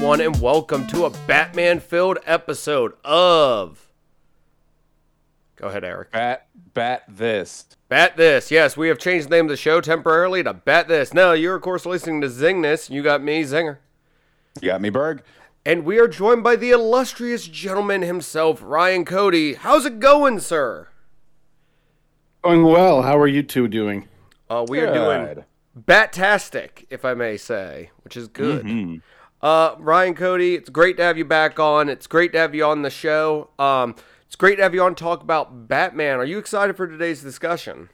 everyone, and welcome to a Batman filled episode of. Go ahead, Eric. Bat, bat this. Bat This. Yes, we have changed the name of the show temporarily to Bat This. Now, you're, of course, listening to Zingness. You got me, Zinger. You got me, Berg. And we are joined by the illustrious gentleman himself, Ryan Cody. How's it going, sir? Going well. How are you two doing? Uh, we are doing Batastic, if I may say, which is good. Mm-hmm. Uh, Ryan Cody, it's great to have you back on. It's great to have you on the show. Um, it's great to have you on to talk about Batman. Are you excited for today's discussion?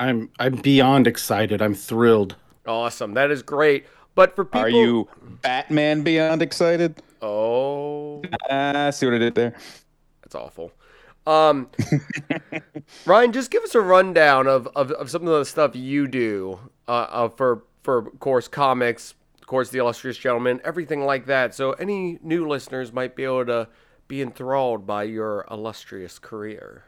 I'm I'm beyond excited. I'm thrilled. Awesome. That is great. But for people, Are you Batman beyond excited? Oh, Ah, see what I did there? that's awful. Um, Ryan, just give us a rundown of, of, of some of the stuff you do uh, uh, for for of course comics, of course the illustrious gentleman, everything like that. So any new listeners might be able to be enthralled by your illustrious career.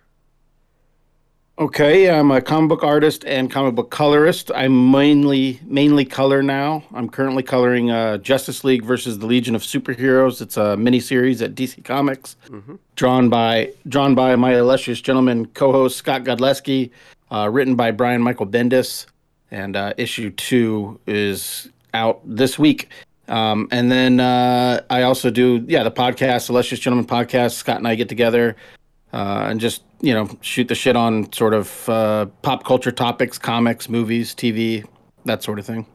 Okay, I'm a comic book artist and comic book colorist. I'm mainly mainly color now. I'm currently coloring uh, Justice League versus the Legion of Superheroes. It's a miniseries at DC Comics, mm-hmm. drawn by drawn by my illustrious gentleman co-host Scott Godlewski, uh, written by Brian Michael Bendis, and uh, issue two is out this week. Um, and then uh, I also do yeah the podcast, the Illustrious Gentleman podcast. Scott and I get together uh, and just you know shoot the shit on sort of uh, pop culture topics, comics, movies, TV, that sort of thing.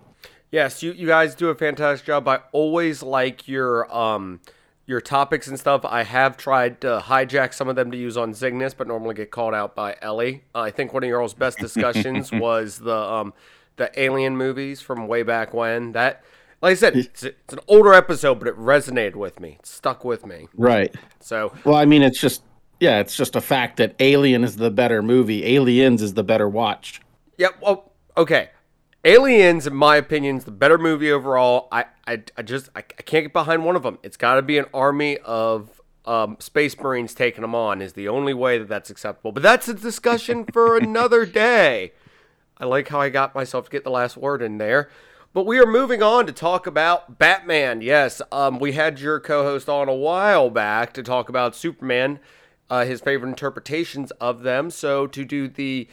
Yes, you, you guys do a fantastic job. I always like your um your topics and stuff. I have tried to hijack some of them to use on Zygnus, but normally get called out by Ellie. I think one of your all's best discussions was the um the Alien movies from way back when. That, like I said, it's, it's an older episode, but it resonated with me. It stuck with me. Right. So Well, I mean, it's just yeah, it's just a fact that Alien is the better movie. Aliens is the better watch. Yeah, well, okay. Aliens, in my opinion, is the better movie overall. I, I, I just, I, I can't get behind one of them. It's got to be an army of um, space marines taking them on. Is the only way that that's acceptable. But that's a discussion for another day. I like how I got myself to get the last word in there. But we are moving on to talk about Batman. Yes, um, we had your co-host on a while back to talk about Superman, uh, his favorite interpretations of them. So to do the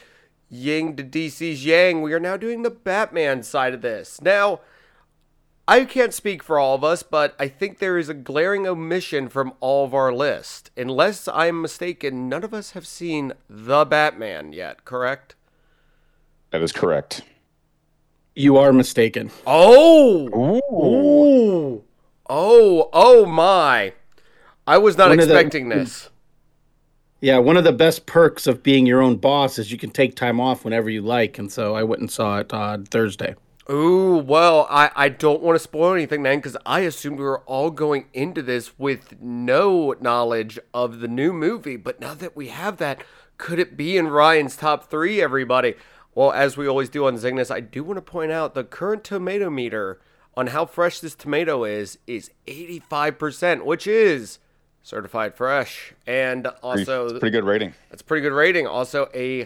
Ying to DC's Yang, we are now doing the Batman side of this. Now, I can't speak for all of us, but I think there is a glaring omission from all of our list. Unless I'm mistaken, none of us have seen the Batman yet, correct? That is correct. You are mistaken. Oh! Ooh. Ooh! Oh, oh my. I was not One of the- expecting this. Yeah, one of the best perks of being your own boss is you can take time off whenever you like, and so I went and saw it on Thursday. Ooh, well, I, I don't want to spoil anything then because I assumed we were all going into this with no knowledge of the new movie. But now that we have that, could it be in Ryan's top three, everybody? Well, as we always do on Zygnus, I do want to point out the current tomato meter on how fresh this tomato is is 85%, which is certified fresh. And also, it's pretty good rating. that's a pretty good rating. Also, a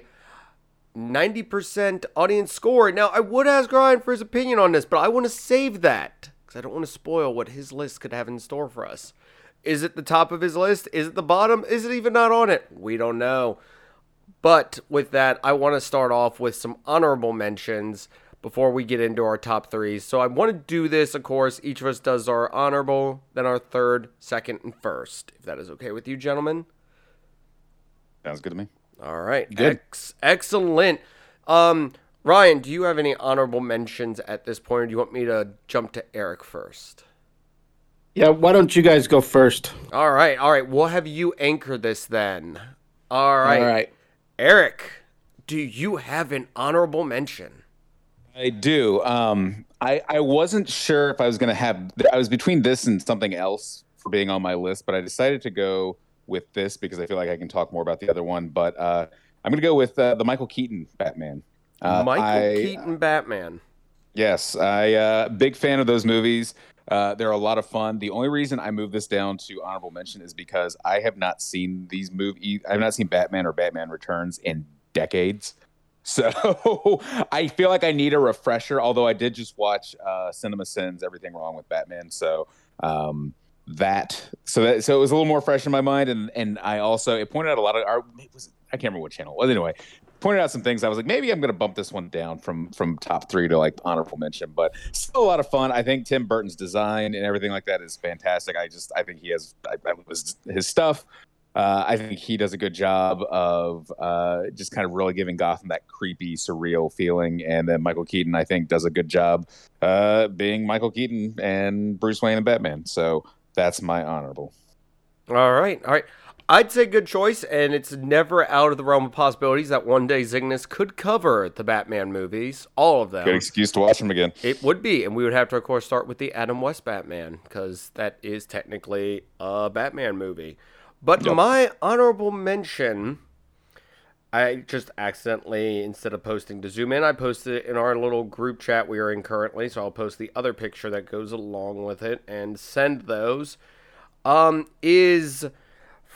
90% audience score. Now, I would ask Ryan for his opinion on this, but I want to save that because I don't want to spoil what his list could have in store for us. Is it the top of his list? Is it the bottom? Is it even not on it? We don't know. But with that, I want to start off with some honorable mentions before we get into our top threes. So I want to do this, of course. Each of us does our honorable, then our third, second, and first. If that is okay with you, gentlemen. Sounds good to me. All right. Good. Ex- excellent. Um, Ryan, do you have any honorable mentions at this point, or do you want me to jump to Eric first? Yeah, why don't you guys go first? All right. All right. We'll have you anchor this then. All right. All right. Eric, do you have an honorable mention? I do. Um, I I wasn't sure if I was gonna have. I was between this and something else for being on my list, but I decided to go with this because I feel like I can talk more about the other one. But uh, I'm gonna go with uh, the Michael Keaton Batman. Uh, Michael I- Keaton Batman. Yes, I uh, big fan of those movies. Uh, they're a lot of fun. The only reason I moved this down to honorable mention is because I have not seen these movies. I have not seen Batman or Batman Returns in decades. So I feel like I need a refresher. Although I did just watch uh, Cinema Sins, Everything Wrong with Batman. So um, that so that so it was a little more fresh in my mind, and and I also it pointed out a lot of our was I can't remember what channel it was anyway. Pointed out some things. I was like, maybe I'm going to bump this one down from from top three to like honorable mention, but still a lot of fun. I think Tim Burton's design and everything like that is fantastic. I just I think he has I, I was his stuff. Uh, I think he does a good job of uh, just kind of really giving Gotham that creepy, surreal feeling. And then Michael Keaton, I think, does a good job uh, being Michael Keaton and Bruce Wayne and Batman. So that's my honorable. All right, all right. I'd say good choice, and it's never out of the realm of possibilities that one day Zygnus could cover the Batman movies, all of them. Good excuse to watch them again. It would be, and we would have to, of course, start with the Adam West Batman because that is technically a Batman movie. But Yep. my honorable mention, I just accidentally, instead of posting to zoom in, I posted it in our little group chat we are in currently. So I'll post the other picture that goes along with it and send those. Um, is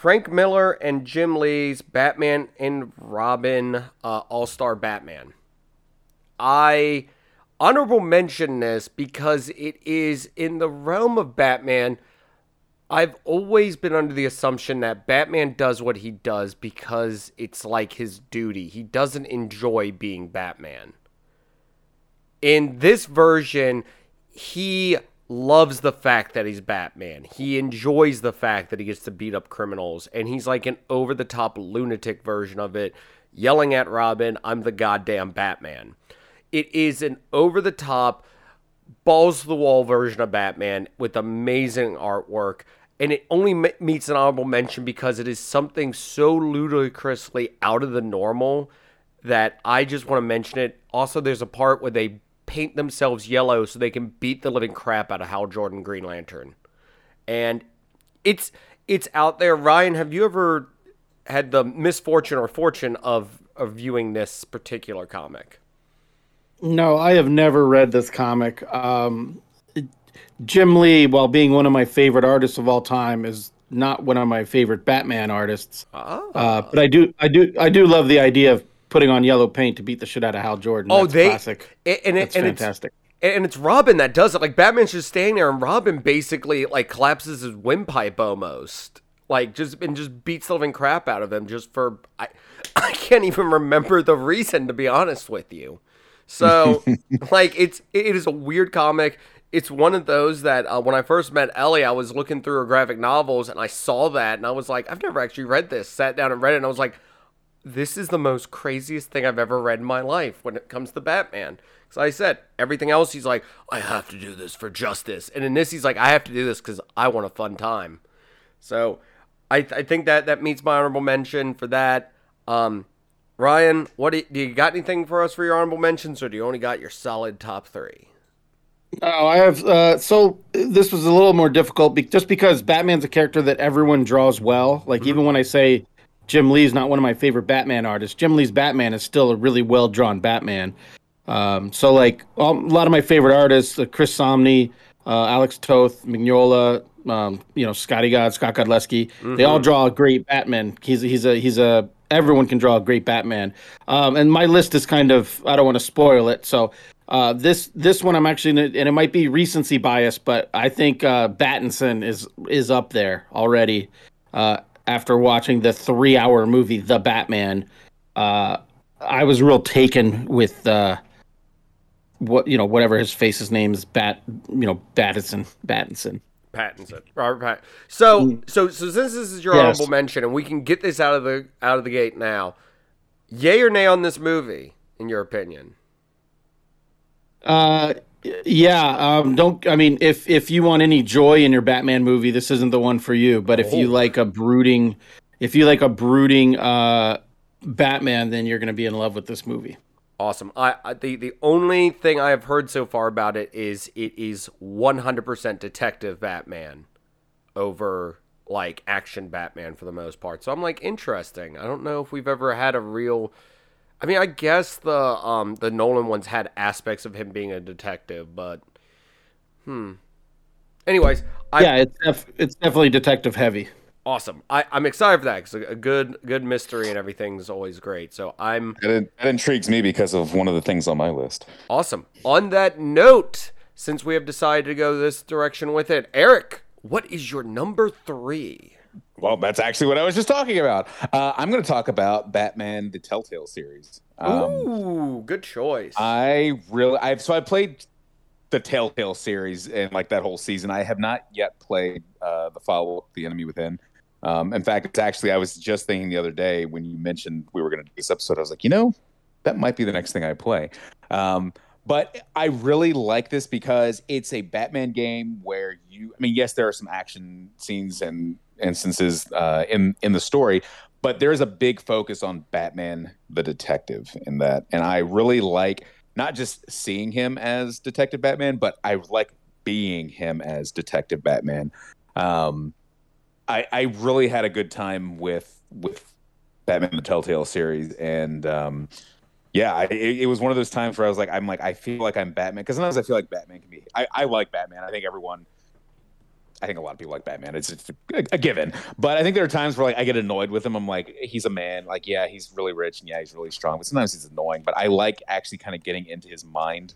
Frank Miller and Jim Lee's Batman and Robin uh, All Star Batman. I honorable mention this because it is in the realm of Batman. I've always been under the assumption that Batman does what he does because it's like his duty. He doesn't enjoy being Batman. In this version, he loves the fact that he's Batman. He enjoys the fact that he gets to beat up criminals, and he's like an over the top lunatic version of it, yelling at Robin, I'm the goddamn Batman. It is an over the top, balls to the wall version of Batman with amazing artwork. And it only me- meets an honorable mention because it is something so ludicrously out of the normal that I just want to mention it. Also, there's a part where they paint themselves yellow so they can beat the living crap out of Hal Jordan Green Lantern. And it's it's out there. Ryan, have you ever had the misfortune or fortune of, of viewing this particular comic? No, I have never read this comic. Um, Jim Lee, while being one of my favorite artists of all time, is not one of my favorite Batman artists. Ah. Uh, but I do, I do, I do love the idea of putting on yellow paint to beat the shit out of Hal Jordan. Oh, That's they classic. And, and, That's and fantastic. It's, and it's Robin that does it. Like Batman's just standing there, and Robin basically like collapses his windpipe almost, like just and just beats the living crap out of him just for I, I can't even remember the reason to be honest with you. So like it's it is a weird comic. It's one of those that uh, when I first met Ellie, I was looking through her graphic novels and I saw that and I was like, I've never actually read this. Sat down and read it and I was like, this is the most craziest thing I've ever read in my life when it comes to Batman. Because I said, everything else, he's like, I have to do this for justice. And in this, he's like, I have to do this because I want a fun time. So I, I think that that meets my honorable mention for that. Um, Ryan, what do you, do you got anything for us for your honorable mentions, or do you only got your solid top three? Oh, I have. Uh, so this was a little more difficult, be- just because Batman's a character that everyone draws well. Like even when I say Jim Lee's not one of my favorite Batman artists, Jim Lee's Batman is still a really well drawn Batman. Um, so like all, a lot of my favorite artists, uh, Chris Samnee, uh, Alex Toth, Mignola, um, you know Scotty God, Scott Godlewski, they all draw a great Batman. He's he's a he's a everyone can draw a great Batman. Um, and my list is kind of I don't want to spoil it, so uh, this this one I'm actually gonna- and it might be recency bias, but I think uh, Battinson is is up there already. After watching the three hour movie The Batman, uh, I was real taken with uh, what you know whatever his face's name is Bat you know Battinson Battinson. Pattinson, Robert Pattinson. So, so, so since this is your Yes. honorable mention, and we can get this out of the out of the gate now, yay or nay on this movie, in your opinion? Uh, yeah. Um, don't. I mean, if if you want any joy in your Batman movie, this isn't the one for you. But if you Oh. like a brooding, if you like a brooding uh, Batman, then you're gonna be in love with this movie. Awesome. I, I the the only thing I have heard so far about it is it is 100% detective Batman over like action Batman for the most part. So I'm like interesting. I don't know if we've ever had a real I mean, I guess the um the Nolan ones had aspects of him being a detective, but hmm. Anyways, I yeah, it's def- it's definitely detective heavy. Awesome. I, I'm excited for that because a, a good good mystery and everything is always great. So I'm That, that intrigues me because of one of the things on my list. awesome. On that note, since we have decided to go this direction with it, Eric, what is your number three? Well, that's actually what I was just talking about. Uh, I'm going to talk about Batman: The Telltale series. Um, Ooh, good choice. I really, I've so I played the Telltale series and like that whole season. I have not yet played uh, the follow up, The Enemy Within. Um, in fact, it's actually I was just thinking the other day when you mentioned we were going to do this episode. I was like, you know, that might be the next thing I play. Um, but I really like this because it's a Batman game where you. I mean, yes, there are some action scenes and instances uh, in in the story, but there's a big focus on Batman the detective in that, and I really like not just seeing him as Detective Batman, but I like being him as Detective Batman. Um, I, I really had a good time with with Batman the Telltale series, and um, yeah, I, it, it was one of those times where I was like, I'm like, I feel like I'm Batman because sometimes I feel like Batman can be. I, I like Batman. I think everyone. I think a lot of people like Batman. It's, it's a, a given, but I think there are times where like I get annoyed with him. I'm like, he's a man. Like, yeah, he's really rich and yeah, he's really strong. But sometimes he's annoying. But I like actually kind of getting into his mind,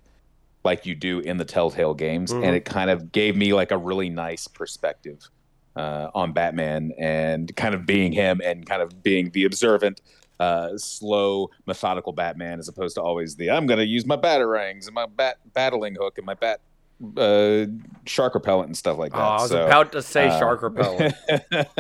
like you do in the Telltale games, Mhm. and it kind of gave me like a really nice perspective uh, on Batman and kind of being him and kind of being the observant, uh, slow, methodical Batman as opposed to always the I'm going to use my batarangs and my bat battling hook and my bat uh, shark repellent and stuff like oh, that. I was So, about to say uh, shark repellent.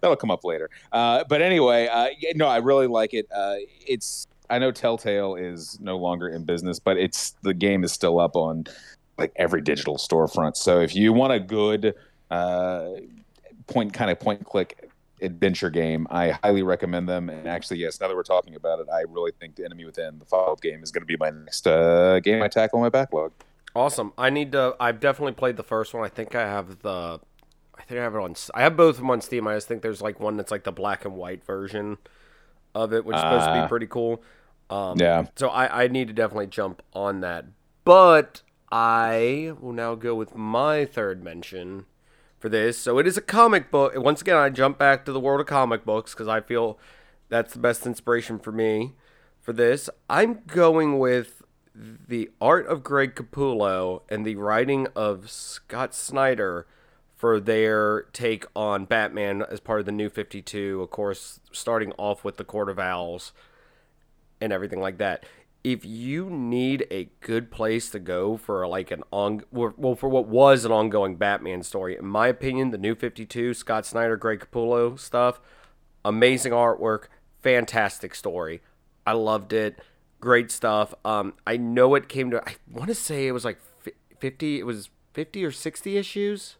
That'll come up later. Uh, but anyway, uh, no, I really like it. Uh, it's I know Telltale is no longer in business, but it's the game is still up on like every digital storefront. So if you want a good uh, point kind of point click adventure game, I highly recommend them. And actually, yes, now that we're talking about it, I really think the Enemy Within, the follow-up game, is going to be my next uh, game I tackle on my backlog. Awesome. I need to. I've definitely played the first one. I think I have the. I think I have it on. I have both of them on Steam. I just think there's like one that's like the black and white version of it, which is supposed to be Ah. pretty cool. Um, Yeah. So I, I need to definitely jump on that. But I will now go with my third mention for this. So it is a comic book. Once again, I jump back to the world of comic books because I feel that's the best inspiration for me for this. I'm going with the art of Greg Capullo and the writing of Scott Snyder for their take on Batman as part of the New 52. Of course, starting off with the Court of Owls and everything like that. If you need a good place to go for like an on well for what was an ongoing Batman story, in my opinion, the New 52, Scott Snyder, Greg Capullo stuff, amazing artwork, fantastic story. I loved it. Great stuff. Um, I know it came to. I want to say it was like fifty. It was fifty or sixty issues.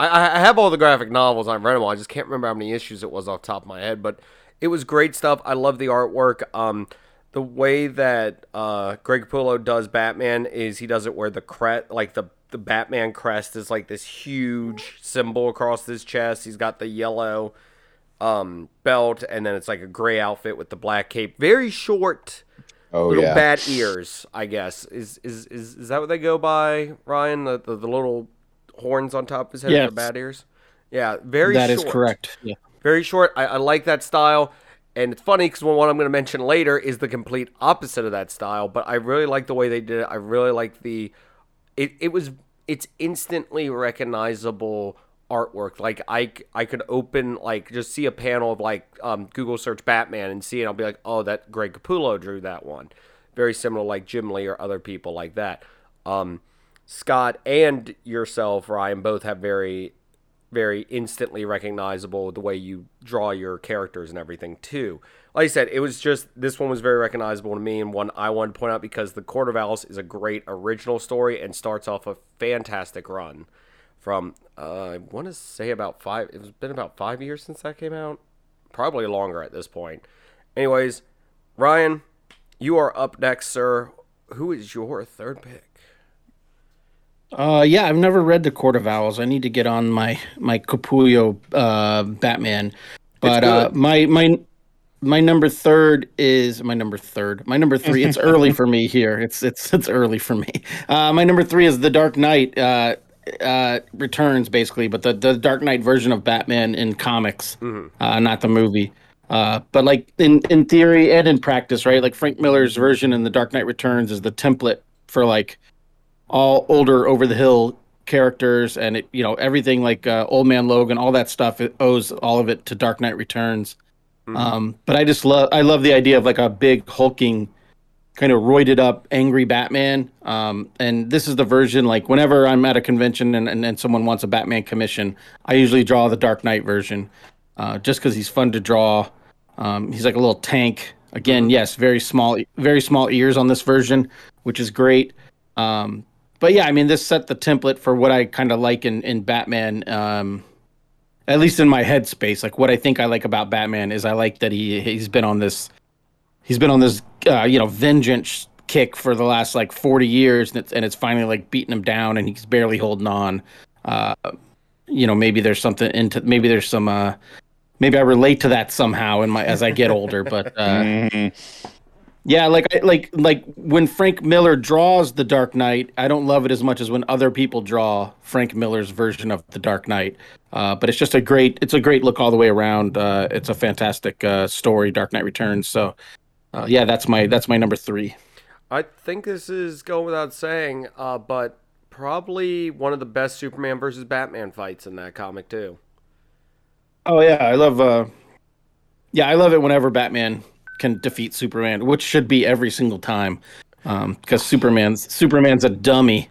I- I, have all the graphic novels. I've read them all. I just can't remember how many issues it was off top of my head. But it was great stuff. I love the artwork. Um, the way that uh, Greg Capullo does Batman is he does it where the crest, like the the Batman crest, is like this huge symbol across his chest. He's got the yellow um, belt, and then it's like a gray outfit with the black cape. Very short, Oh little yeah. bat ears. I guess is is is, is that what they go by, Ryan? The, the the little horns on top of his head, Yes. the bat ears. Yeah, very. That is short. correct. Yeah. Very short. I, I like that style. And it's funny because what I'm going to mention later is the complete opposite of that style. But I really like the way they did it. I really like the. It, it was. It's instantly recognizable artwork. Like I I could open like just see a panel of like um, Google search Batman and see it. I'll be like, oh, that Greg Capullo drew that one. Very similar, like Jim Lee or other people like that. Um, Scott and yourself, Ryan, both have very very instantly recognizable the way you draw your characters and everything too. Like I said, it was just this one was very recognizable to me and one I wanted to point out because the Court of Owls is a great original story and starts off a fantastic run from uh, I want to say about five. It's been about five years since that came out, probably longer at this point. Anyways, Ryan, you are up next, sir. Who is your third pick? Uh, yeah, I've never read the Court of Owls. I need to get on my my Capullo uh, Batman. But uh, my my my number third is my number third. My number three. It's early for me here. It's it's it's early for me. Uh, my number three is The Dark Knight. Uh, uh, Returns, basically, but the the Dark Knight version of Batman in comics, uh, not the movie. Uh, but like in in theory and in practice, right? Like Frank Miller's version in the Dark Knight Returns is the template for like all older over the hill characters and it you know everything like uh, old man logan all that stuff it owes all of it to dark knight returns um but i just love i love the idea of like a big hulking kind of roided up angry batman um and this is the version like whenever i'm at a convention and, and, and someone wants a batman commission i usually draw the dark knight version uh, just because he's fun to draw. Um, he's like a little tank. Again yes very small very small ears on this version which is great. Um, but yeah, I mean, this set the template for what I kind of like in in Batman. Um, at least in my headspace, like what I think I like about Batman is I like that he he's been on this he's been on this uh, you know vengeance kick for the last like 40 years and it's, and it's finally like beating him down and he's barely holding on uh, you know maybe there's something into maybe there's some uh, maybe I relate to that somehow in my as I get older but uh, yeah, like I- like like when Frank Miller draws the Dark Knight, I don't love it as much as when other people draw Frank Miller's version of the Dark Knight. Uh, but it's just a great it's a great look all the way around. Uh, it's a fantastic uh, story, Dark Knight Returns. So uh, yeah, that's my that's my number three. I think this is going without saying, uh, but probably one of the best Superman versus Batman fights in that comic too. Oh yeah, I love uh, yeah, I love it whenever Batman can defeat Superman, which should be every single time, because Superman's Superman's a dummy,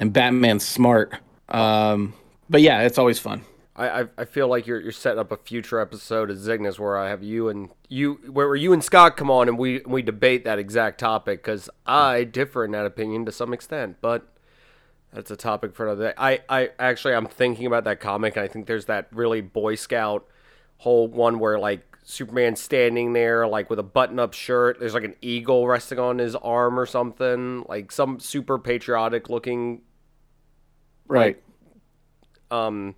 and Batman's smart. Um, but yeah, it's always fun. I, I, I feel like you're you're setting up a future episode of Cygnus where I have you and you where, where you and Scott come on and we we debate that exact topic because I differ in that opinion to some extent, but that's a topic for another day. I, I actually I'm thinking about that comic and I think there's that really Boy Scout whole one where like Superman's standing there like with a button up shirt. There's like an eagle resting on his arm or something, like some super patriotic looking Right. um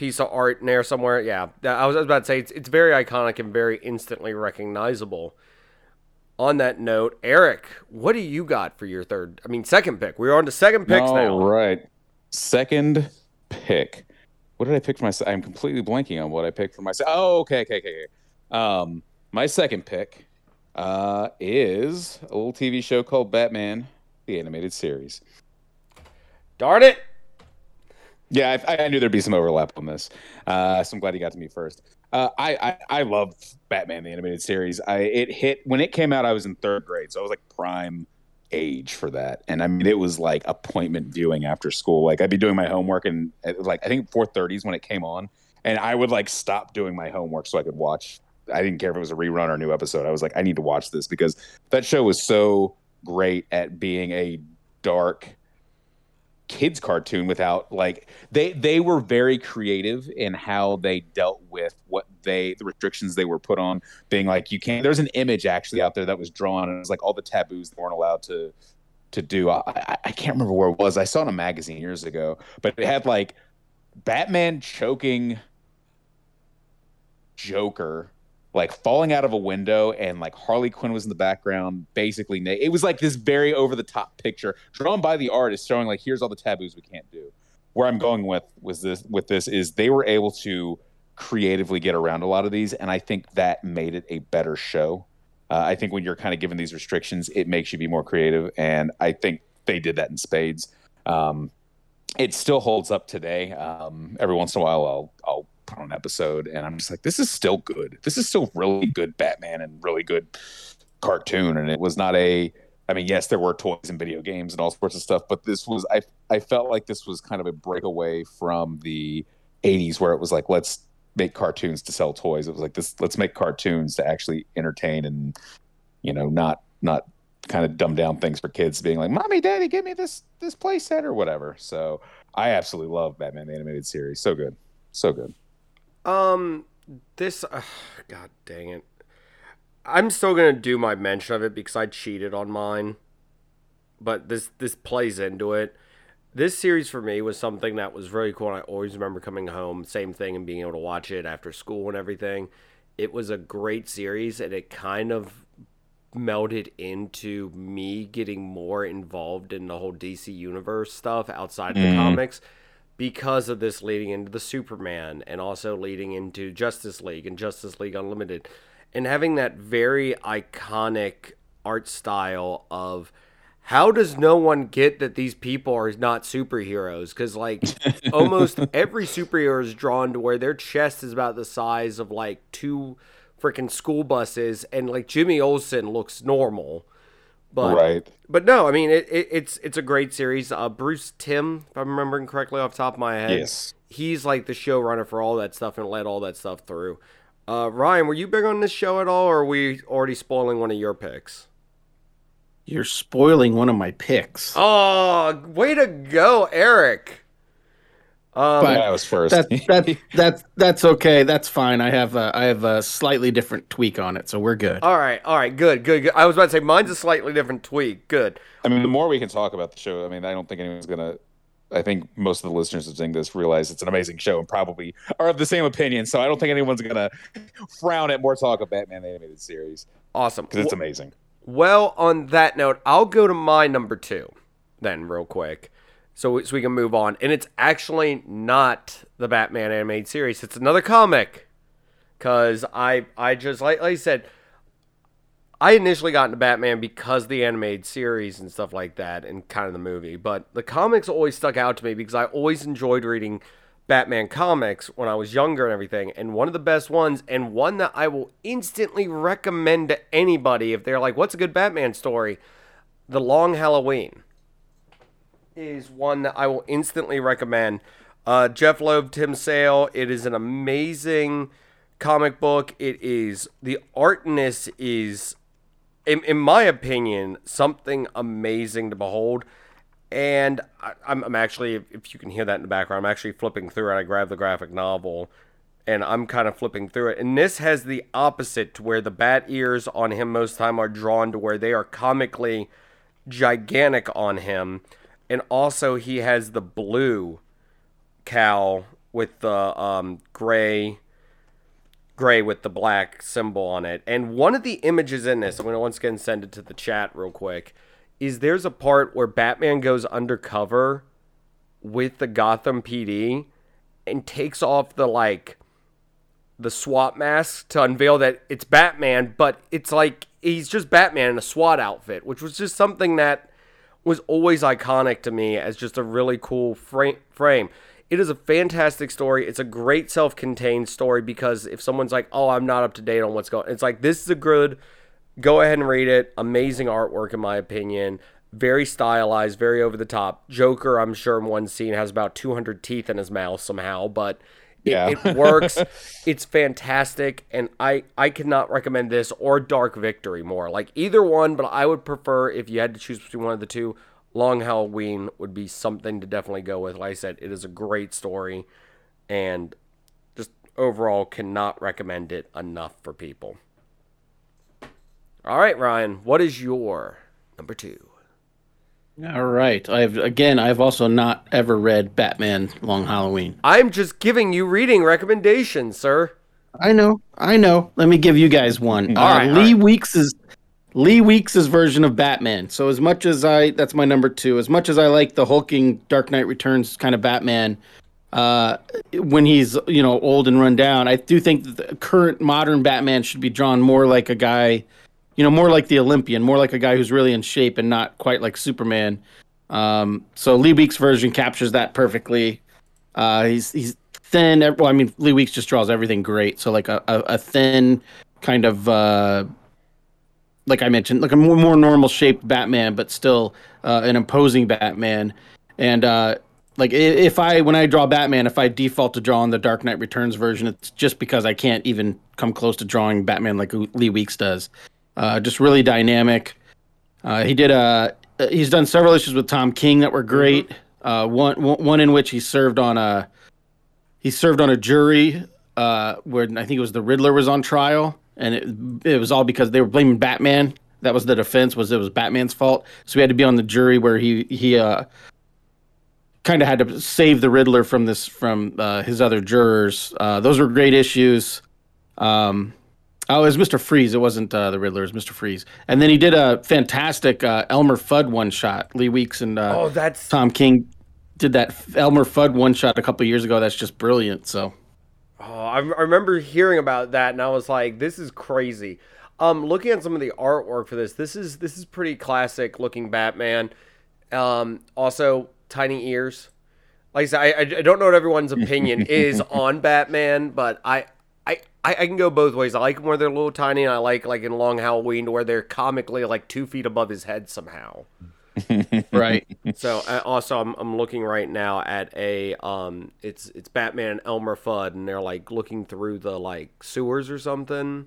piece of art in there somewhere. Yeah, I was, I was about to say it's it's very iconic and very instantly recognizable. On that note, Eric, what do you got for your third? I mean, second pick. We're on to second picks All now. right. Second pick. What did I pick for myself? I'm completely blanking on what I picked for myself. Oh, okay, okay, okay. okay. Um, my second pick uh, is a little TV show called Batman, the animated series. Darn it! Yeah, I, I knew there'd be some overlap on this, uh, so I'm glad you got to me first. Uh, I, I I love Batman the animated series. I it hit when it came out. I was in third grade, so I was like prime age for that. And I mean, it was like appointment viewing after school. Like I'd be doing my homework, and it was like I think 4:30s when it came on, and I would like stop doing my homework so I could watch. I didn't care if it was a rerun or a new episode. I was like, I need to watch this because that show was so great at being a dark kids cartoon without like they they were very creative in how they dealt with what they the restrictions they were put on being like you can't there's an image actually out there that was drawn and it was like all the taboos weren't allowed to to do. I, I i can't remember where it was. I saw it in a magazine years ago but it had like batman choking joker like falling out of a window and like Harley Quinn was in the background basically it was like this very over the top picture drawn by the artist showing like here's all the taboos we can't do. Where I'm going with was this with this is they were able to creatively get around a lot of these and I think that made it a better show. Uh, I think when you're kind of given these restrictions it makes you be more creative and I think they did that in spades. Um, it still holds up today. Um, every once in a while I'll I'll on an episode and I'm just like, this is still good. This is still really good Batman and really good cartoon. And it was not a I mean, yes, there were toys and video games and all sorts of stuff, but this was I I felt like this was kind of a breakaway from the 80s where it was like, let's make cartoons to sell toys. It was like this let's make cartoons to actually entertain and you know, not not kind of dumb down things for kids being like, Mommy, Daddy, give me this this play set or whatever. So I absolutely love Batman the animated series. So good. So good. Um, this, uh, god dang it. I'm still gonna do my mention of it because I cheated on mine, but this this plays into it. This series for me was something that was very cool. And I always remember coming home, same thing, and being able to watch it after school and everything. It was a great series, and it kind of melded into me getting more involved in the whole DC universe stuff outside of the Mhm. comics. Because of this leading into the Superman and also leading into Justice League and Justice League Unlimited and having that very iconic art style of how does no one get that these people are not superheroes? Because like almost every superhero is drawn to where their chest is about the size of like two freaking school buses, and like Jimmy Olsen looks normal. But right. but no, I mean it, it, it's it's a great series. Uh, Bruce Timm, if I'm remembering correctly off the top of my head, Yes. he's like the showrunner for all that stuff and led all that stuff through. Uh, Ryan, were you big on this show at all, or are we already spoiling one of your picks? You're spoiling one of my picks. Oh, way to go, Eric. Um, But- Yeah, I was first. That that that's that's okay. That's fine. I have a, I have a slightly different tweak on it, so we're good. all right, all right, good, good, good. I was about to say mine's a slightly different tweak. Good. I mean, the more we can talk about the show, I mean, I don't think anyone's gonna. I think most of the listeners of seeing this realize it's an amazing show and probably are of the same opinion. So I don't think anyone's gonna frown at more talk of Batman the animated series Awesome. because it's Wh- amazing. Well, on that note, I'll go to my number two then, real quick, so so we can move on. And it's actually not the Batman animated series; it's another comic. Cause I I just like, like I said, I initially got into Batman because the animated series and stuff like that, and kind of the movie. But the comics always stuck out to me because I always enjoyed reading Batman comics when I was younger and everything. And one of the best ones, and one that I will instantly recommend to anybody if they're like, "What's a good Batman story?" The Long Halloween is one that I will instantly recommend. Uh, Jeph Loeb, Tim Sale. It is an amazing comic book. It is the artness is, in, in my opinion, something amazing to behold. And I, I'm, I'm actually, if you can hear that in the background, I'm actually flipping through it. I grabbed the graphic novel and I'm kind of flipping through it. And this has the opposite to where the bat ears on him most time are drawn to where they are comically gigantic on him. And also, he has the blue cowl with the um, gray gray with the black symbol on it. And one of the images in this, I'm going to once again send it to the chat real quick, is there's a part where Batman goes undercover with the Gotham PD and takes off the like the SWAT mask to unveil that it's Batman, but it's like he's just Batman in a SWAT outfit, which was just something that was always iconic to me as just a really cool frame. It is a fantastic story. It's a great self-contained story because if someone's like, "Oh, I'm not up to date on what's going," it's like this is a good. Go ahead and read it. Amazing artwork, in my opinion. Very stylized, very over the top. Joker, I'm sure in one scene has about 200 teeth in his mouth somehow, but Yeah. it works. it's fantastic, and I I cannot recommend this or Dark Victory more. Like either one, but I would prefer if you had to choose between one of the two. Long Halloween would be something to definitely go with. Like I said, it is a great story, and just overall cannot recommend it enough for people. All right, Ryan, what is your number two? All right. I've again. I've also not ever read Batman Long Halloween. I'm just giving you reading recommendations, sir. I know. I know. Let me give you guys one. All uh, right, Lee right. Weeks's Lee Weeks's version of Batman. So as much as I that's my number 2. As much as I like the hulking Dark Knight Returns kind of Batman uh when he's, you know, old and run down, I do think the current modern Batman should be drawn more like a guy, you know, more like the Olympian, more like a guy who's really in shape and not quite like Superman. Um so Lee Weeks' version captures that perfectly. Uh, he's he's thin. Well, I mean, Lee Weeks just draws everything great. So like a, a, a thin kind of uh, like I mentioned, like a more more normal shaped Batman, but still uh, an imposing Batman. And uh, like if I when I draw Batman, if I default to drawing the Dark Knight Returns version, it's just because I can't even come close to drawing Batman like Lee Weeks does. Uh, just really dynamic. Uh, he did a. He's done several issues with Tom King that were great. Uh, one one in which he served on a. He served on a jury uh, where I think it was the Riddler was on trial, and it it was all because they were blaming Batman. That was the defense was it was Batman's fault. So he had to be on the jury where he he uh, kind of had to save the Riddler from this from uh, his other jurors. Uh, those were great issues. Um, oh, it was Mister Freeze. It wasn't uh, the Riddler. It was Mister Freeze. And then he did a fantastic uh, Elmer Fudd one shot. Lee Weeks and uh, Oh, that's Tom King did that Elmer Fudd one shot a couple years ago. That's just brilliant. So Oh, I, I remember hearing about that, and I was like, "This is crazy." Um, looking at some of the artwork for this, this is this is pretty classic looking Batman. Um, also tiny ears. Like I said, I, I don't know what everyone's opinion is on Batman, but I, I I I can go both ways. I like them where they're a little tiny, and I like like in Long Halloween where they're comically like two feet above his head somehow. right. So uh, also, I'm, I'm looking right now at a um, it's it's Batman and Elmer Fudd, and they're like looking through the like sewers or something.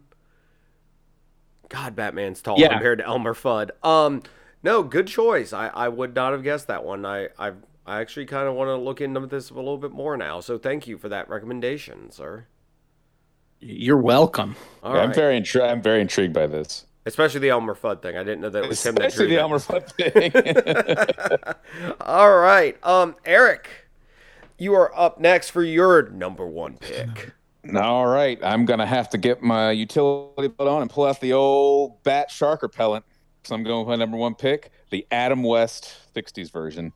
God, Batman's tall Yeah. compared to Elmer Fudd. Um, no, good choice. I, I would not have guessed that one. I I, I actually kind of want to look into this a little bit more now. So thank you for that recommendation, sir. You're welcome. All I'm very intri- I'm very intrigued by this. Especially the Elmer Fudd thing. I didn't know that it was him that Especially drew the that. Elmer Fudd thing. All right, um, Eric, you are up next for your number one pick. All right, I'm gonna have to get my utility belt on and pull out the old bat shark repellent. So I'm going with my number one pick, the Adam West '60s version.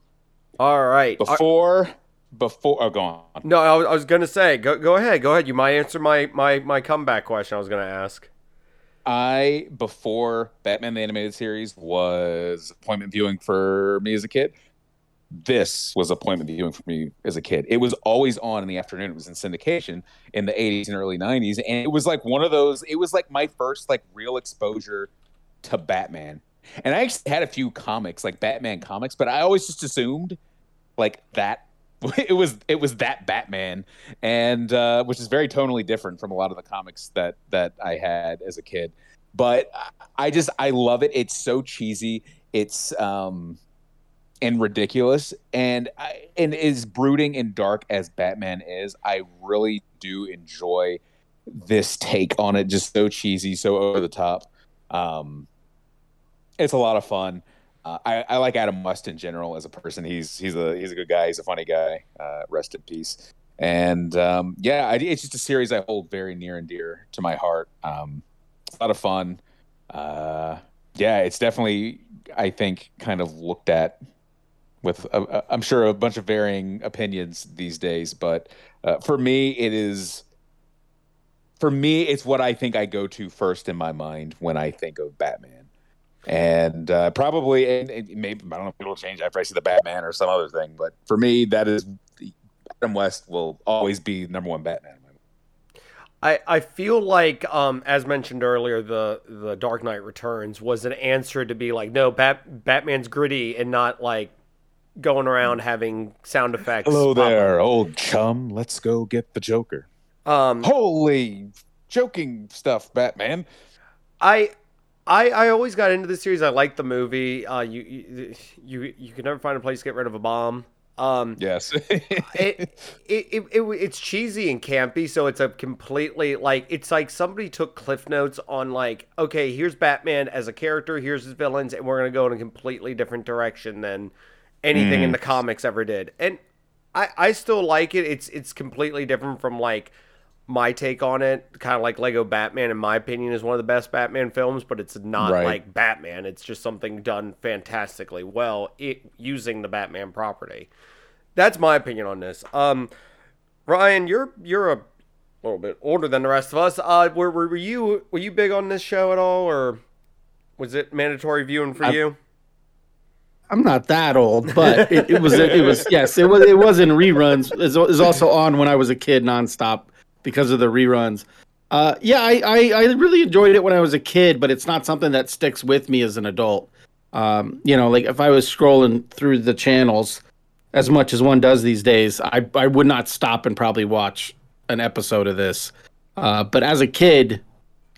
All right. Before, before, oh, go on. no, I was, I was gonna say, go go ahead, go ahead. You might answer my my my comeback question. I was gonna ask. I before Batman the Animated Series was appointment viewing for me as a kid. This was appointment viewing for me as a kid. It was always on in the afternoon. It was in syndication in the 80s and early 90s, and it was like one of those. It was like my first like real exposure to Batman. And I actually had a few comics, like Batman comics, but I always just assumed like that it was it was that Batman, and uh, which is very tonally different from a lot of the comics that that I had as a kid. But I just I love it. It's so cheesy. It's um and ridiculous, and I, and as brooding and dark as Batman is, I really do enjoy this take on it. Just so cheesy, so over the top. Um, it's a lot of fun. Uh, I, I like Adam West in general as a person. He's he's a he's a good guy. He's a funny guy. Uh, rest in peace. And um, yeah, I, it's just a series I hold very near and dear to my heart. Um, a lot of fun. Uh, yeah, it's definitely I think kind of looked at with a, I'm sure a bunch of varying opinions these days, but uh, for me it is for me it's what I think I go to first in my mind when I think of Batman and uh, probably and, and maybe I don't know if it'll change after I see the Batman or some other thing, but for me, that is Adam West will always be number one Batman. I, I feel like, um, as mentioned earlier, the the Dark Knight Returns was an answer to be like, no, Bat, Batman's gritty and not like going around having sound effects. Hello there, old chum. Let's go get the Joker. Um, Holy joking stuff, Batman. I, I, I always got into this series. I liked the movie. Uh, you, you, you, you can never find a place to get rid of a bomb. Um, Yes. it, it, it, it, it's cheesy and campy, so it's a completely like it's like somebody took cliff notes on like, okay, here's Batman as a character, here's his villains, and we're gonna go in a completely different direction than anything in the comics ever did. And I, I still like it. It's it's completely different from like my take on it. Kind of like Lego Batman, in my opinion, is one of the best Batman films, but it's not Right. like Batman. It's just something done fantastically well it, using the Batman property. That's my opinion on this. Um, Ryan, you're you're a little bit older than the rest of us. Uh, were, were you were you big on this show at all, or was it mandatory viewing for I'm- you? I'm not that old, but it, it was it was yes, it was it was in reruns. It was also on when I was a kid nonstop because of the reruns. Uh, yeah, I, I I really enjoyed it when I was a kid, but it's not something that sticks with me as an adult. Um, you know, like if I was scrolling through the channels as much as one does these days, I I would not stop and probably watch an episode of this. Uh, but as a kid,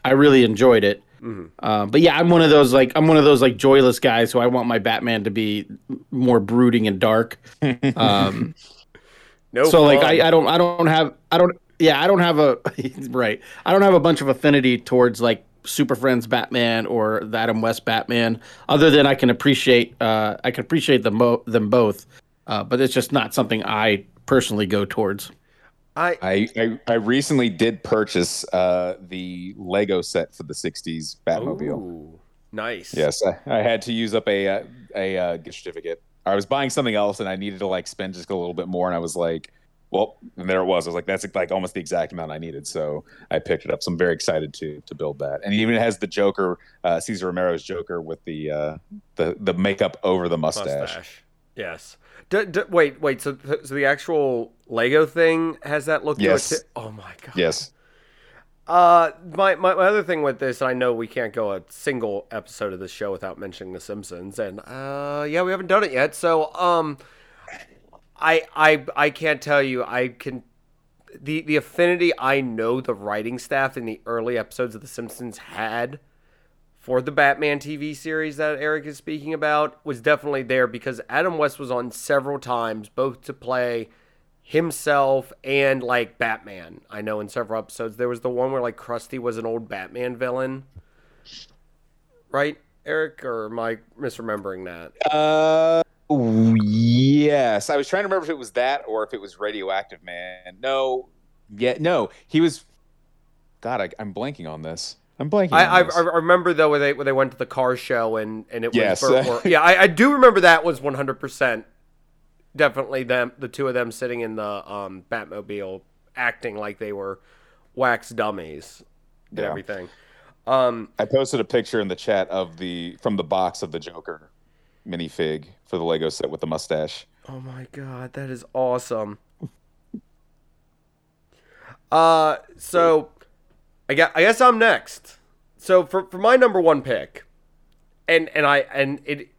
I really enjoyed it. Uh, but yeah, I'm one of those like I'm one of those like joyless guys who I want my Batman to be more brooding and dark. Um, No. so like. I, I don't I don't have I don't yeah I don't have a right I don't have a bunch of affinity towards like Super Friends Batman or the Adam West Batman other than I can appreciate uh, I can appreciate them mo- them both, uh, but it's just not something I personally go towards. I I, I I recently did purchase uh, the Lego set for the '60s Batmobile. Ooh, nice. Yes, I, I had to use up a uh, a uh, gift certificate. I was buying something else and I needed to like spend just a little bit more, and I was like, well, and there it was. I was like, that's like almost the exact amount I needed, so I picked it up. So I'm very excited to to build that, and even has the Joker, uh, Cesar Romero's Joker with the uh, the the makeup over the mustache. mustache. Yes. D- d- wait, wait. So, so the actual Lego thing has that look? Yes. Oh my god. Yes. Uh, my, my, my other thing with this, I know we can't go a single episode of this show without mentioning The Simpsons, and uh, yeah, we haven't done it yet. So, um, I I I can't tell you. I can the the affinity I know the writing staff in the early episodes of The Simpsons had for the Batman TV series that Eric is speaking about was definitely there because Adam West was on several times, both to play himself and like Batman. I know in several episodes there was the one where like Krusty was an old Batman villain, right, Eric? Or am I misremembering that? Uh, yes. I was trying to remember if it was that or if it was Radioactive Man. No, yeah, no, he was. God, I, am blanking on this. I'm blanking. I, I, I, remember though when they where they went to the car show and and it was yes. yeah I, I do remember that was 100 percent definitely them, the two of them sitting in the um, Batmobile, acting like they were wax dummies and yeah. everything. Um, I posted a picture in the chat of the from the box of the Joker minifig for the Lego set with the mustache. Oh my god, that is awesome. uh, so I guess, I guess I'm next. So for for my number one pick, and and I and it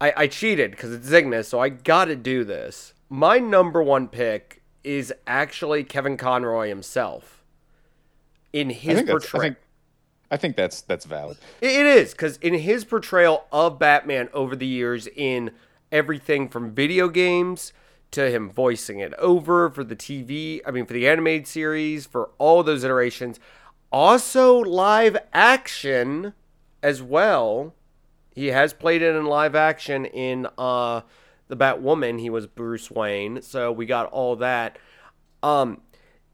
I, I cheated because it's Cygnus, so I got to do this. My number one pick is actually Kevin Conroy himself in his portrayal. I think that's that's valid. It is because in his portrayal of Batman over the years, in everything from video games to him voicing it over for the TV, I mean for the animated series, for all those iterations, also live action as well. He has played it in live action in uh, the Batwoman. He was Bruce Wayne, so we got all that. Um,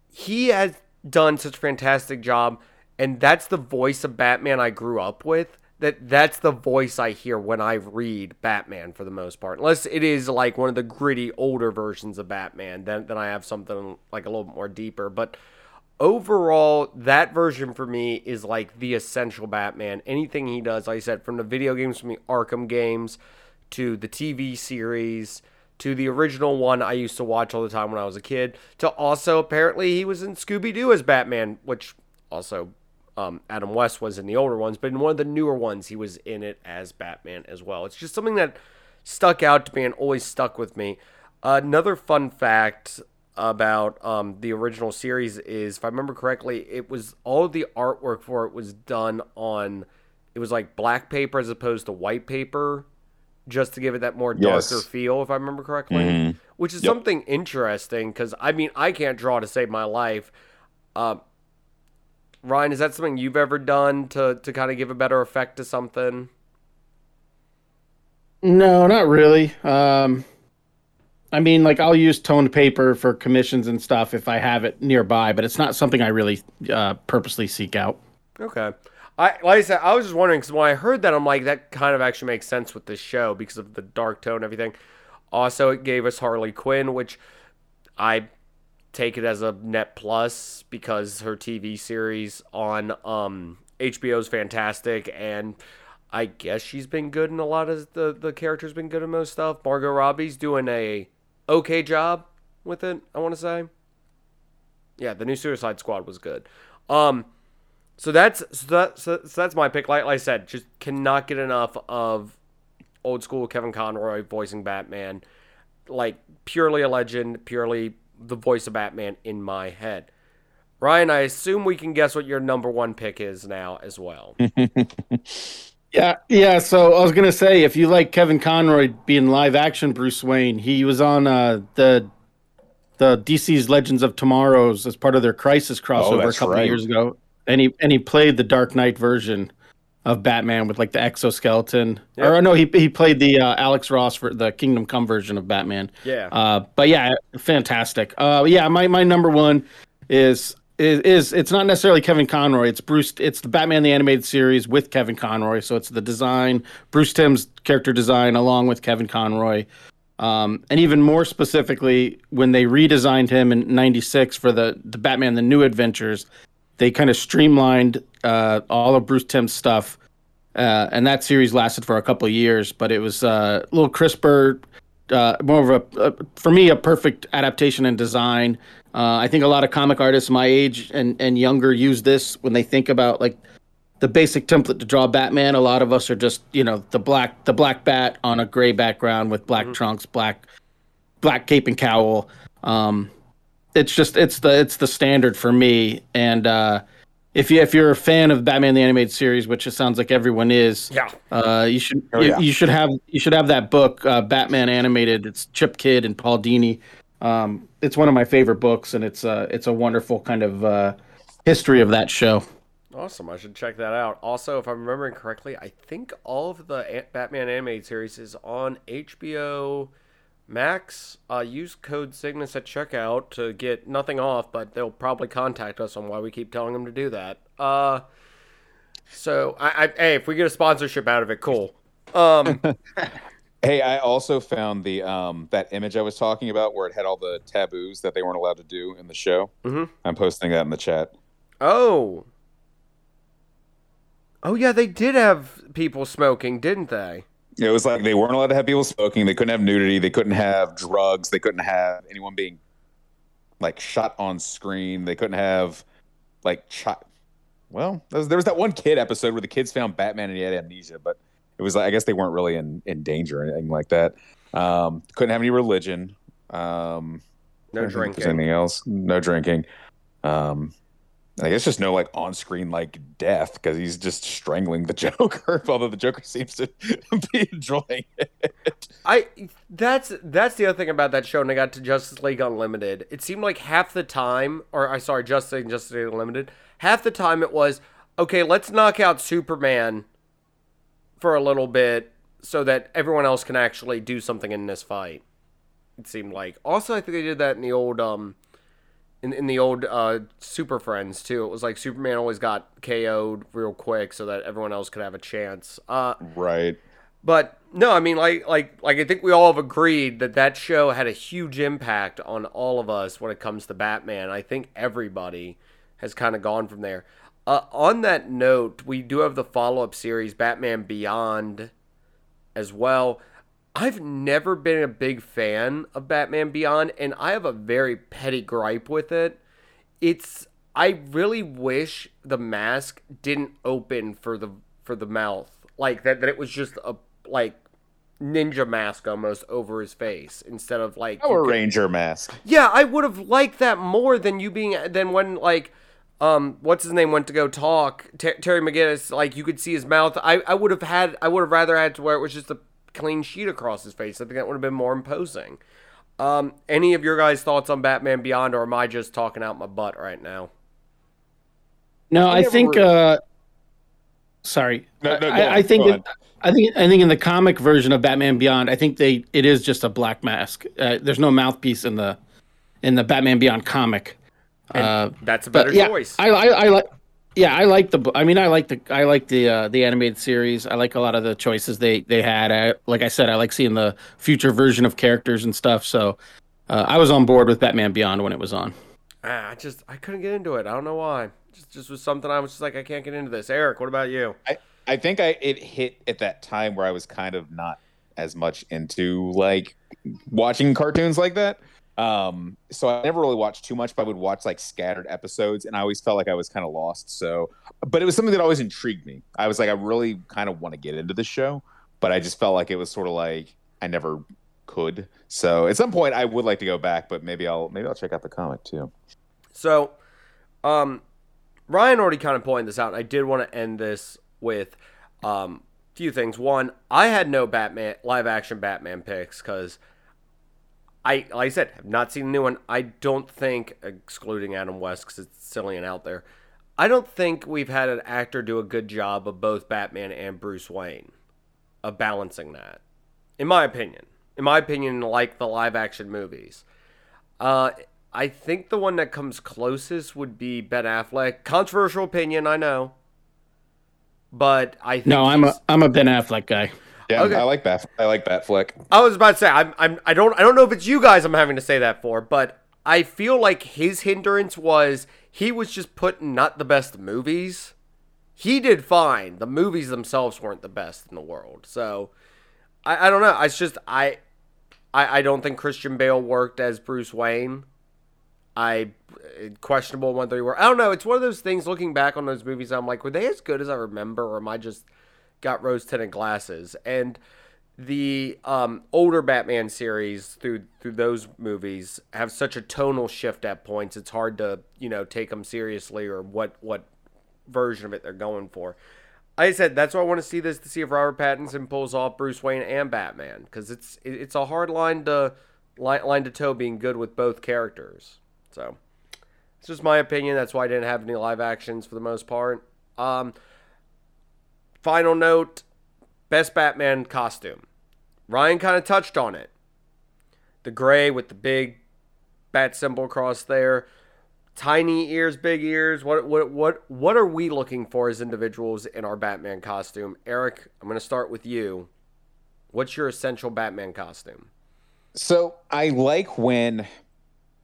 he has done such a fantastic job, and that's the voice of Batman I grew up with. That that's the voice I hear when I read Batman for the most part, unless it is like one of the gritty older versions of Batman. Then then I have something like a little bit more deeper, but overall, that version for me is like the essential Batman. Anything he does, like I said, from the video games, from the Arkham games to the TV series to the original one I used to watch all the time when I was a kid, to also apparently he was in Scooby Doo as Batman, which also um, Adam West was in the older ones, but in one of the newer ones he was in it as Batman as well. It's just something that stuck out to me and always stuck with me. Uh, another fun fact about um, the original series is, if I remember correctly, it was all the artwork for it was done on, it was like black paper as opposed to white paper, just to give it that more darker yes. feel, if I remember correctly. Mm-hmm. Which is yep. something interesting because I mean I can't draw to save my life. Uh, Ryan, is that something you've ever done to to kind of give a better effect to something? No, not really. Um, I mean, like I'll use toned paper for commissions and stuff if I have it nearby, but it's not something I really uh, purposely seek out. Okay. I like I said, I was just wondering because when I heard that, I'm like, that kind of actually makes sense with this show because of the dark tone and everything. Also, it gave us Harley Quinn, which I take it as a net plus because her TV series on um, HBO is fantastic, and I guess she's been good in a lot of the the characters been good in most stuff. Margot Robbie's doing a okay job with it. I want to say. Yeah, the new Suicide Squad was good. Um, so that's so, that, so, so that's my pick. Like, like I said, just cannot get enough of old school Kevin Conroy voicing Batman. Like purely a legend, purely the voice of Batman in my head. Ryan, I assume we can guess what your number one pick is now as well. Yeah, yeah. So I was gonna say, if you like Kevin Conroy being live action Bruce Wayne, he was on uh, the the DC's Legends of Tomorrow's as part of their Crisis crossover oh, a couple right. of years ago, and he and he played the Dark Knight version of Batman with like the exoskeleton. Yep. Or no, he he played the uh, Alex Ross for the Kingdom Come version of Batman. Yeah. Uh, but yeah, fantastic. Uh, yeah, my my number one is is, is it's not necessarily Kevin Conroy. It's Bruce. It's the Batman the animated series with Kevin Conroy. So it's the design, Bruce Timm's character design, along with Kevin Conroy. Um, and even more specifically, when they redesigned him in '96 for the the Batman: The New Adventures, they kind of streamlined uh, all of Bruce Timm's stuff, uh, and that series lasted for a couple of years. But it was uh, a little crisper, uh, more of a, for me a perfect adaptation and design. Uh, I think a lot of comic artists my age and, and younger use this when they think about like the basic template to draw Batman. A lot of us are just you know the black the black bat on a gray background with black mm-hmm. trunks, black black cape and cowl. Um, it's just it's the it's the standard for me. And uh, if you if you're a fan of Batman the animated series, which it sounds like everyone is, yeah, uh, you should oh, yeah. you, you, should have you should have that book, uh, Batman animated. It's Chip Kidd and Paul Dini. Um, it's one of my favorite books, and it's uh, it's a wonderful kind of uh, history of that show. Awesome. I should check that out. Also, if I'm remembering correctly, I think all of the Batman animated series is on HBO Max. Uh, use code Cygnus at checkout to get nothing off, but they'll probably contact us on why we keep telling them to do that. Uh, so, I, I hey, if we get a sponsorship out of it, cool. Um, hey, I also found the um that image I was talking about where it had all the taboos that they weren't allowed to do in the show. Mm-hmm. I'm posting that in the chat. Oh, Oh yeah, they did have people smoking, didn't they? It was like they weren't allowed to have people smoking. They couldn't have nudity. They couldn't have drugs. They couldn't have anyone being like shot on screen. They couldn't have like shot. Well, there was, there was that one kid episode where the kids found Batman and he had amnesia, but it was like I guess they weren't really in, in danger or anything like that. Um, couldn't have any religion. Um, no drinking. Anything else? No drinking. Um, I guess just no like on screen like death because he's just strangling the Joker, although the Joker seems to be enjoying it. I that's that's the other thing about that show. And I got to Justice League Unlimited. It seemed like half the time, or I sorry, Justice League Justice League Unlimited, half the time it was okay. Let's knock out Superman for a little bit so that everyone else can actually do something in this fight. It seemed like. Also, I think they did that in the old um in, in the old uh, Super Friends too. It was like Superman always got KO'd real quick so that everyone else could have a chance. Uh, right. But no, I mean like like like I think we all have agreed that that show had a huge impact on all of us when it comes to Batman. I think everybody has kind of gone from there. Uh, on that note, we do have the follow up series Batman Beyond as well. I've never been a big fan of Batman Beyond, and I have a very petty gripe with it. It's I really wish the mask didn't open for the for the mouth. Like that that it was just a like ninja mask almost over his face instead of like Power could, Ranger mask. Yeah, I would have liked that more than you being than when like um what's his name went to go talk Ter- Terry McGinnis like you could see his mouth. I I would have had I would have rather had to where it was just a clean sheet across his face. I think that would have been more imposing. Um, any of your guys' thoughts on Batman Beyond, or am I just talking out my butt right now? No, I, I think. Uh, sorry, no, no, I, I, think. It, I think. I think in the comic version of Batman Beyond, I think they it is just a black mask. Uh, there's no mouthpiece in the in the Batman Beyond comic. Uh, that's a better choice. I, I, I like yeah, I like the. I mean, I like the. I like the uh, the animated series. I like a lot of the choices they they had. I, like I said, I like seeing the future version of characters and stuff. So uh, I was on board with Batman Beyond when it was on. Ah, I just I couldn't get into it. I don't know why. Just just was something I was just like I can't get into this. Eric, what about you? I I think I it hit at that time where I was kind of not as much into like watching cartoons like that. Um, so I never really watched too much, but I would watch like scattered episodes, and I always felt like I was kind of lost. So, but it was something that always intrigued me. I was like, I really kind of want to get into the show, but I just felt like it was sort of like I never could. So at some point, I would like to go back, but maybe I'll maybe I'll check out the comic too. So, um, Ryan already kind of pointed this out, I did want to end this with um, a few things. One, I had no Batman live action Batman picks because I like I said, have not seen a new one. I don't think, excluding Adam West because it's silly and out there, I don't think we've had an actor do a good job of both Batman and Bruce Wayne, of balancing that. In my opinion, in my opinion, like the live action movies. Uh, I think the one that comes closest would be Ben Affleck. Controversial opinion, I know, but I think No, I'm a I'm a Ben Affleck guy. Yeah, Okay. I like Bat. I like Batfleck. I was about to say I'm, I'm I don't I don't know if it's you guys I'm having to say that for, but I feel like his hindrance was he was just putting not the best movies. He did fine. The movies themselves weren't the best in the world. So I, I don't know. It's just I, I I don't think Christian Bale worked as Bruce Wayne. I eh, questionable whether they were. I don't know. It's one of those things. Looking back on those movies, I'm like, were they as good as I remember, or am I just got rose tinted glasses? And the um, older Batman series through through those movies have such a tonal shift at points. It's hard to you know take them seriously or what what version of it they're going for. I said that's why I want to see this to see if Robert Pattinson pulls off Bruce Wayne and Batman because it's it- it's a hard line to line, line to toe being good with both characters. So it's just my opinion. That's why I didn't have any live actions for the most part. Um, final note: best Batman costume. Ryan kind of touched on it. The gray with the big bat symbol across there, tiny ears, big ears. What what what what are we looking for as individuals in our Batman costume? Eric, I'm going to start with you. What's your essential Batman costume? So I like when.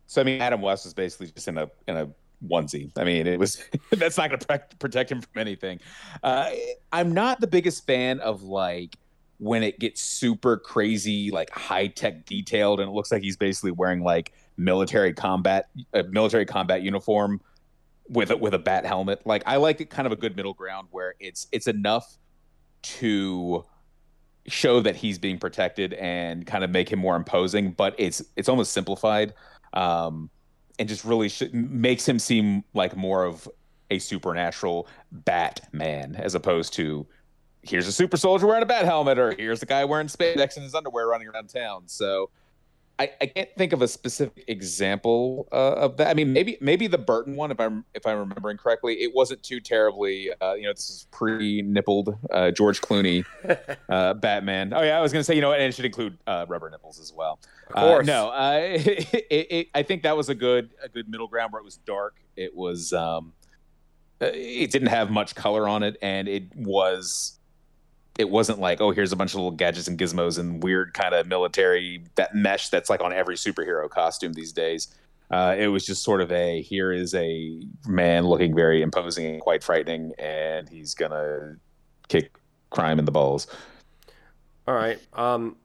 So I mean, Adam West is basically just in a in a onesie. I mean, it was that's not going to protect him from anything. Uh, I'm not the biggest fan of like when it gets super crazy, like high tech detailed, and it looks like he's basically wearing like military combat a military combat uniform with a, with a bat helmet. Like I like it kind of a good middle ground where it's it's enough to show that he's being protected and kind of make him more imposing, but it's it's almost simplified, um, and just really sh- makes him seem like more of a supernatural Batman as opposed to here's a super soldier wearing a bat helmet or here's a guy wearing spandex in his underwear running around town. So I, I can't think of a specific example uh, of that. I mean, maybe maybe the Burton one, if I'm if I'm remembering correctly, it wasn't too terribly. Uh, you know, this is pre-nippled uh, George Clooney uh, Batman. Oh yeah, I was gonna say you know, and it should include uh, rubber nipples as well. Of course. Uh, no, uh, it, it, I think that was a good a good middle ground where it was dark. It was um, it didn't have much color on it, and it was it wasn't like oh here's a bunch of little gadgets and gizmos and weird kind of military that mesh that's like on every superhero costume these days. Uh, it was just sort of a here is a man looking very imposing and quite frightening, and he's gonna kick crime in the balls. All right. Um,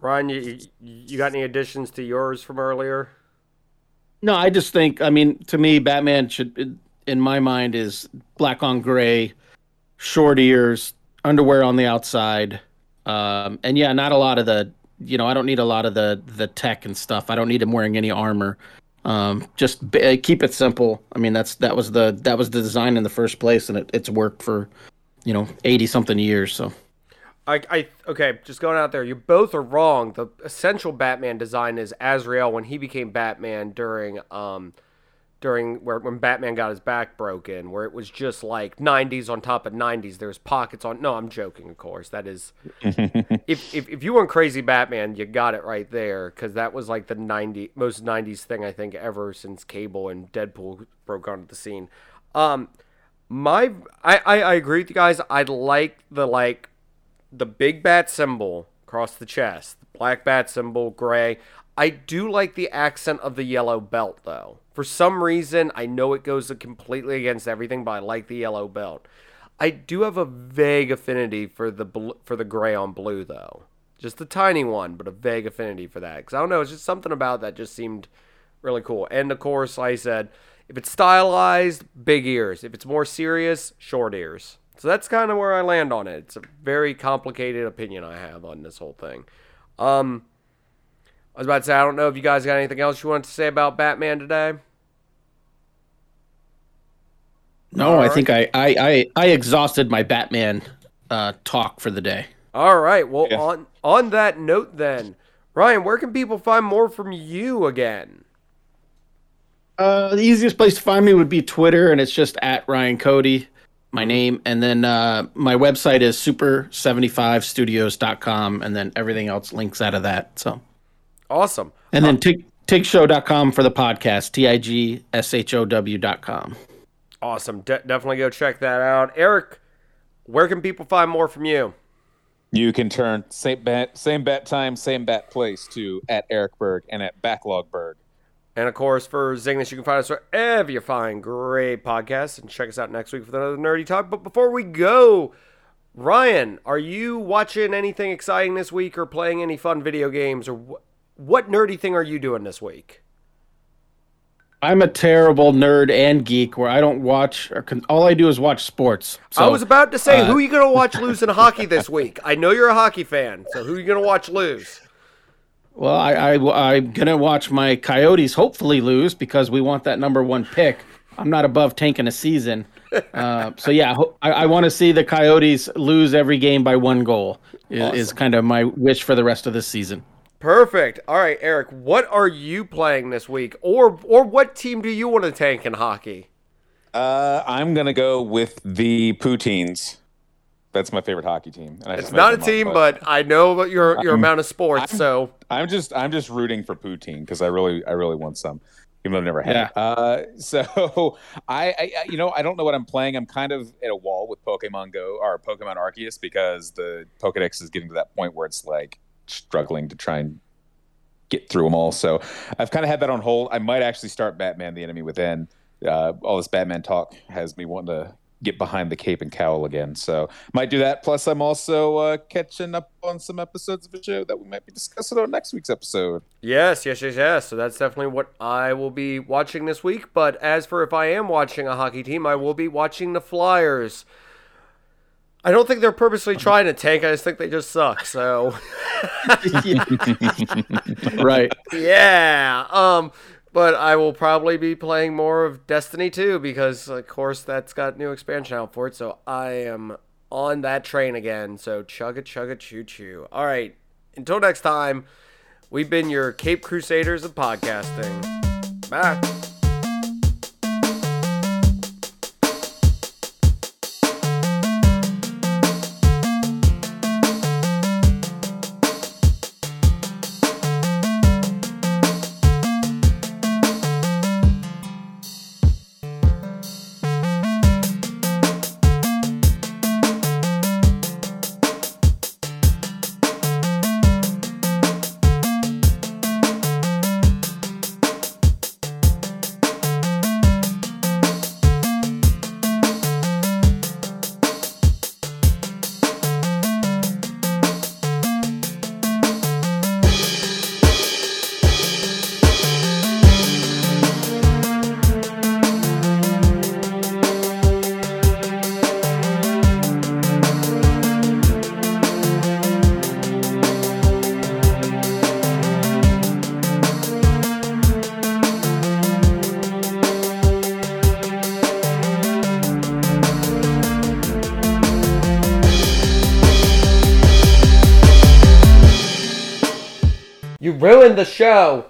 Ryan, you, you- you got any additions to yours from earlier? No, I just think I mean to me Batman should in my mind is black on gray, short ears, underwear on the outside. Um, and yeah, not a lot of the you know, I don't need a lot of the the tech and stuff. I don't need him wearing any armor. Um, just b- keep it simple. I mean, that's that was the that was the design in the first place, and it, it's worked for you know eighty something years. So I, I okay, just going out there. You both are wrong. The essential Batman design is Azrael when he became Batman during um during where when Batman got his back broken, where it was just like 90s on top of 90s. There's pockets on. No, I'm joking, of course. That is if, if if you weren't crazy Batman, you got it right there because that was like the 90 most 90s thing I think ever since Cable and Deadpool broke onto the scene. Um, my I, I I agree with you guys. I like the like the big bat symbol across the chest, black bat symbol, gray. I do like the accent of the yellow belt though. For some reason, I know it goes completely against everything, but I like the yellow belt. I do have a vague affinity for the bl- for the gray on blue though. Just a tiny one, but a vague affinity for that. Cuz I don't know, it's just something about that just seemed really cool. And of course, like I said, if it's stylized, big ears. If it's more serious, short ears. So that's kind of where I land on it. It's a very complicated opinion I have on this whole thing. Um, I was about to say, I don't know if you guys got anything else you wanted to say about Batman today. no, All I right. think I I I, I exhausted my Batman uh, talk for the day. All right. Well, Yeah. on on that note, then, Ryan, where can people find more from you again? Uh, the easiest place to find me would be Twitter, and it's just at Ryan Cody, my name. And then uh, my website is super75studios.com, and then everything else links out of that. So, Awesome. and then Tik tigshow.com for the podcast. T I G S H O W.com. Awesome. De- definitely go check that out. Eric, where can people find more from you? You can turn same bet, same bet time, same bet place to at Eric Berg and at Backlog Berg. And of course, for Zingness, you can find us wherever you find great podcasts. And check us out next week for another nerdy talk. But before we go, Ryan, are you watching anything exciting this week or playing any fun video games? Or wh- what nerdy thing are you doing this week? I'm a terrible nerd and geek where I don't watch or con- all I do is watch sports. So, I was about to say, uh, who are you going to watch lose in hockey this week? I know you're a hockey fan, so who are you going to watch lose? Well, I, I I'm gonna watch my Coyotes hopefully lose because we want that number one pick. I'm not above tanking a season. Uh, so yeah, I, I want to see the Coyotes lose every game by one goal. Is, is kind of my wish for the rest of this season. Perfect. All right, Eric, what are you playing this week? Or or what team do you want to tank in hockey? Uh, I'm gonna go with the Poutines. That's my favorite hockey team. And I It's not a made them up, team, but I know about your your I'm- amount of sports, I'm- so I'm just I'm just rooting for poutine because I really I really want some, even though I've never had Yeah. it. Uh, so I, I I- you know I don't know what I'm playing. I'm kind of at a wall with Pokemon Go or Pokemon Arceus because the Pokedex is getting to that point where it's like struggling to try and get through them all. So I've kind of had that on hold. I might actually start Batman: The Enemy Within. Uh, all this Batman talk has me wanting to get behind the cape and cowl again. So might do that. Plus, I'm also uh, catching up on some episodes of a show that we might be discussing on next week's episode. yes, yes, yes, yes. So that's definitely what I will be watching this week. But as for if I am watching a hockey team, I will be watching the Flyers. I don't think they're purposely trying to tank. I just think they just suck. So right. yeah. Um, but I will probably be playing more of Destiny 2 because, of course, that's got new expansion out for it. So I am on that train again. So chugga chugga choo choo. All right. Until next time, we've been your Cape Crusaders of podcasting. Bye. The show.